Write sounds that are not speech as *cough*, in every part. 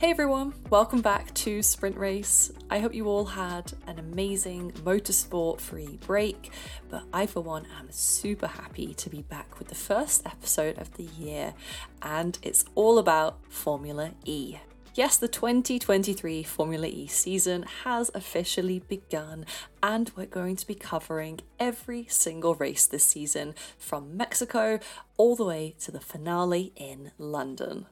Hey everyone, welcome back to Sprint Race. I hope you all had an amazing motorsport free break, but I, for one, am super happy to be back with the first episode of the year, and it's all about Formula E. Yes, the 2023 Formula E season has officially begun, and we're going to be covering every single race this season from Mexico all the way to the finale in London.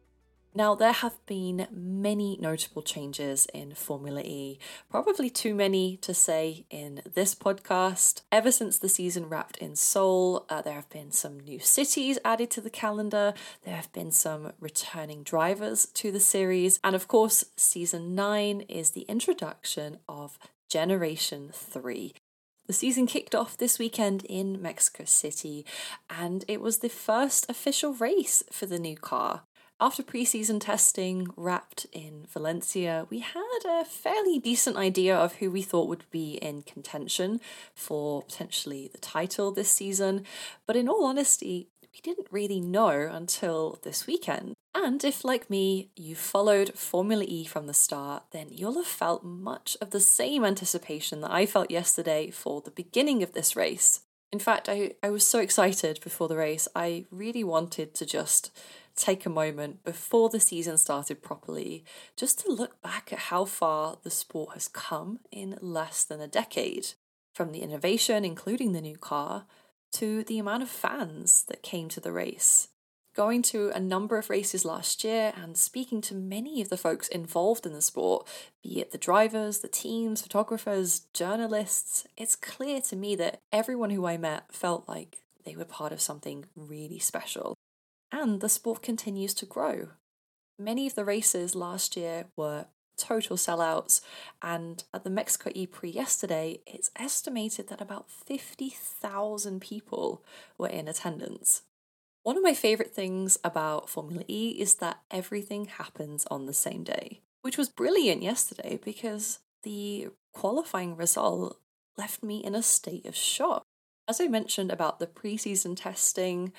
Now, there have been many notable changes in Formula E, probably too many to say in this podcast. Ever since the season wrapped in Seoul, uh, there have been some new cities added to the calendar, there have been some returning drivers to the series, and of course, season 9 is the introduction of Generation 3, the season kicked off this weekend in Mexico City, and it was the first official race for the new car. After preseason testing wrapped in Valencia, we had a fairly decent idea of who we thought would be in contention for potentially the title this season, but in all honesty, we didn't really know until this weekend. And if, like me, you followed Formula E from the start, then you'll have felt much of the same anticipation that I felt yesterday for the beginning of this race. In fact, I, I was so excited before the race, I really wanted to just take a moment before the season started properly just to look back at how far the sport has come in less than a decade. From the innovation, including the new car, to the amount of fans that came to the race. Going to a number of races last year and speaking to many of the folks involved in the sport, be it the drivers, the teams, photographers, journalists, it's clear to me that everyone who I met felt like they were part of something really special and the sport continues to grow. Many of the races last year were total sellouts, and at the Mexico E Prix yesterday, it's estimated that about 50,000 people were in attendance. One of my favourite things about Formula E is that everything happens on the same day, which was brilliant yesterday because the qualifying result left me in a state of shock. As I mentioned about the preseason testing,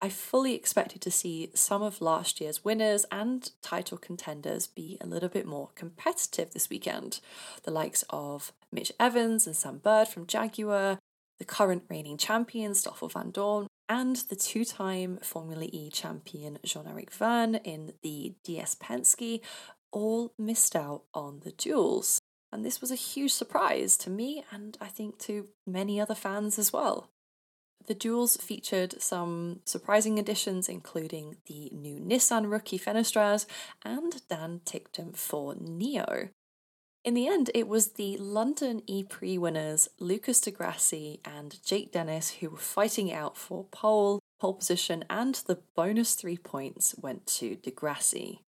I fully expected to see some of last year's winners and title contenders be a little bit more competitive this weekend. The likes of Mitch Evans and Sam Bird from Jaguar, the current reigning champion Stoffel Vandoorne, and the two time Formula E champion Jean Eric Vergne in the DS Penske all missed out on the duels. And this was a huge surprise to me and I think to many other fans as well. The duels featured some surprising additions, including the new Nissan rookie Fenestraz and Dan Ticktum for NIO. In the end, it was the London E Prix winners Lucas di Grassi and Jake Dennis who were fighting out for pole, pole position, and the bonus three points went to di Grassi.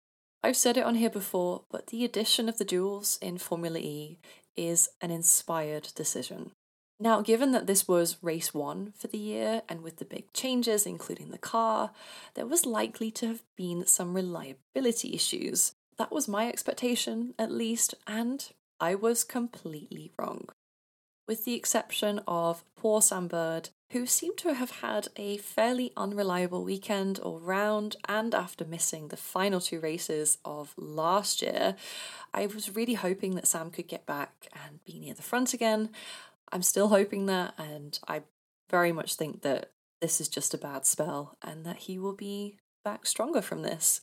I've said it on here before, but the addition of the duels in Formula E is an inspired decision. Now, given that this was race one for the year, and with the big changes, including the car, there was likely to have been some reliability issues. That was my expectation, at least, and I was completely wrong. With the exception of poor Sam Bird, who seemed to have had a fairly unreliable weekend all round, and after missing the final two races of last year, I was really hoping that Sam could get back and be near the front again. I'm still hoping that, and I very much think that this is just a bad spell and that he will be back stronger from this.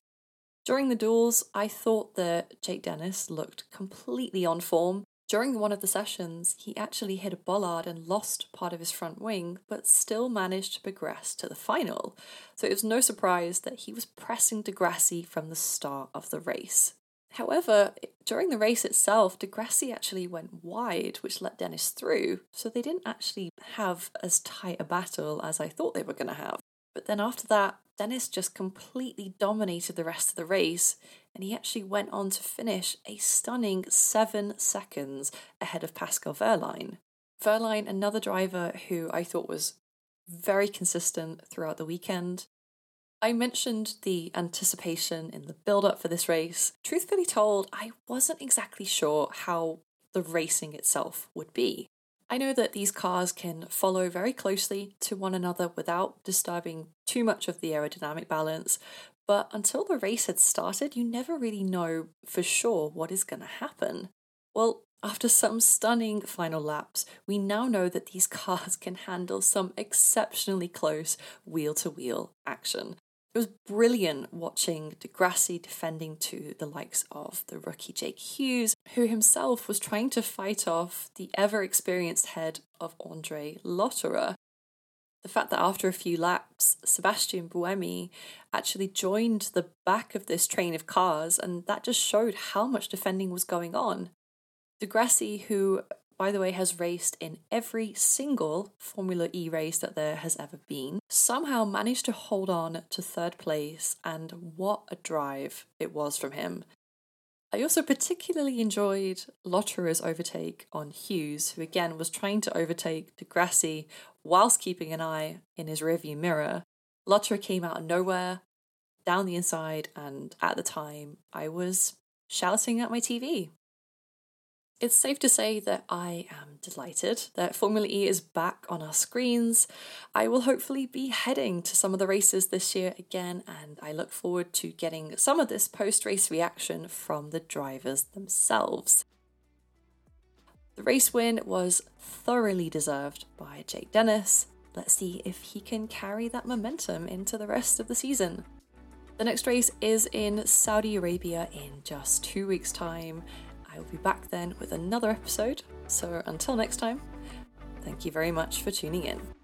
During the duels, I thought that Jake Dennis looked completely on form. During one of the sessions, he actually hit a bollard and lost part of his front wing, but still managed to progress to the final. So it was no surprise that he was pressing di Grassi from the start of the race. However, during the race itself, di Grassi actually went wide, which let Dennis through, so they didn't actually have as tight a battle as I thought they were going to have. But then after that, Dennis just completely dominated the rest of the race, and he actually went on to finish a stunning seven seconds ahead of Pascal Wehrlein. Wehrlein, another driver who I thought was very consistent throughout the weekend, I mentioned the anticipation in the build up for this race. Truthfully told, I wasn't exactly sure how the racing itself would be. I know that these cars can follow very closely to one another without disturbing too much of the aerodynamic balance, But until the race had started, you never really know for sure what is going to happen. Well, after some stunning final laps, we now know that these *laughs* cars can handle some exceptionally close wheel to wheel action. It was brilliant watching di Grassi defending to the likes of the rookie Jake Hughes, who himself was trying to fight off the ever experienced head of Andre Lotterer. The fact that after a few laps, Sebastian Buemi actually joined the back of this train of cars, and that just showed how much defending was going on. di Grassi, who, by the way, has raced in every single Formula E race that there has ever been, somehow managed to hold on to third place, and what a drive it was from him. I also particularly enjoyed Lotterer's overtake on Hughes, who again was trying to overtake di Grassi whilst keeping an eye in his rearview mirror. Lotterer came out of nowhere, down the inside, and at the time I was shouting at my TV. It's safe to say that I am delighted that Formula E is back on our screens. I will hopefully be heading to some of the races this year again, and I look forward to getting some of this post race reaction from the drivers themselves. The race win was thoroughly deserved by Jake Dennis. Let's see if he can carry that momentum into the rest of the season. The next race is in Saudi Arabia in just two weeks' time, I will be back then with another episode. So until next time, thank you very much for tuning in.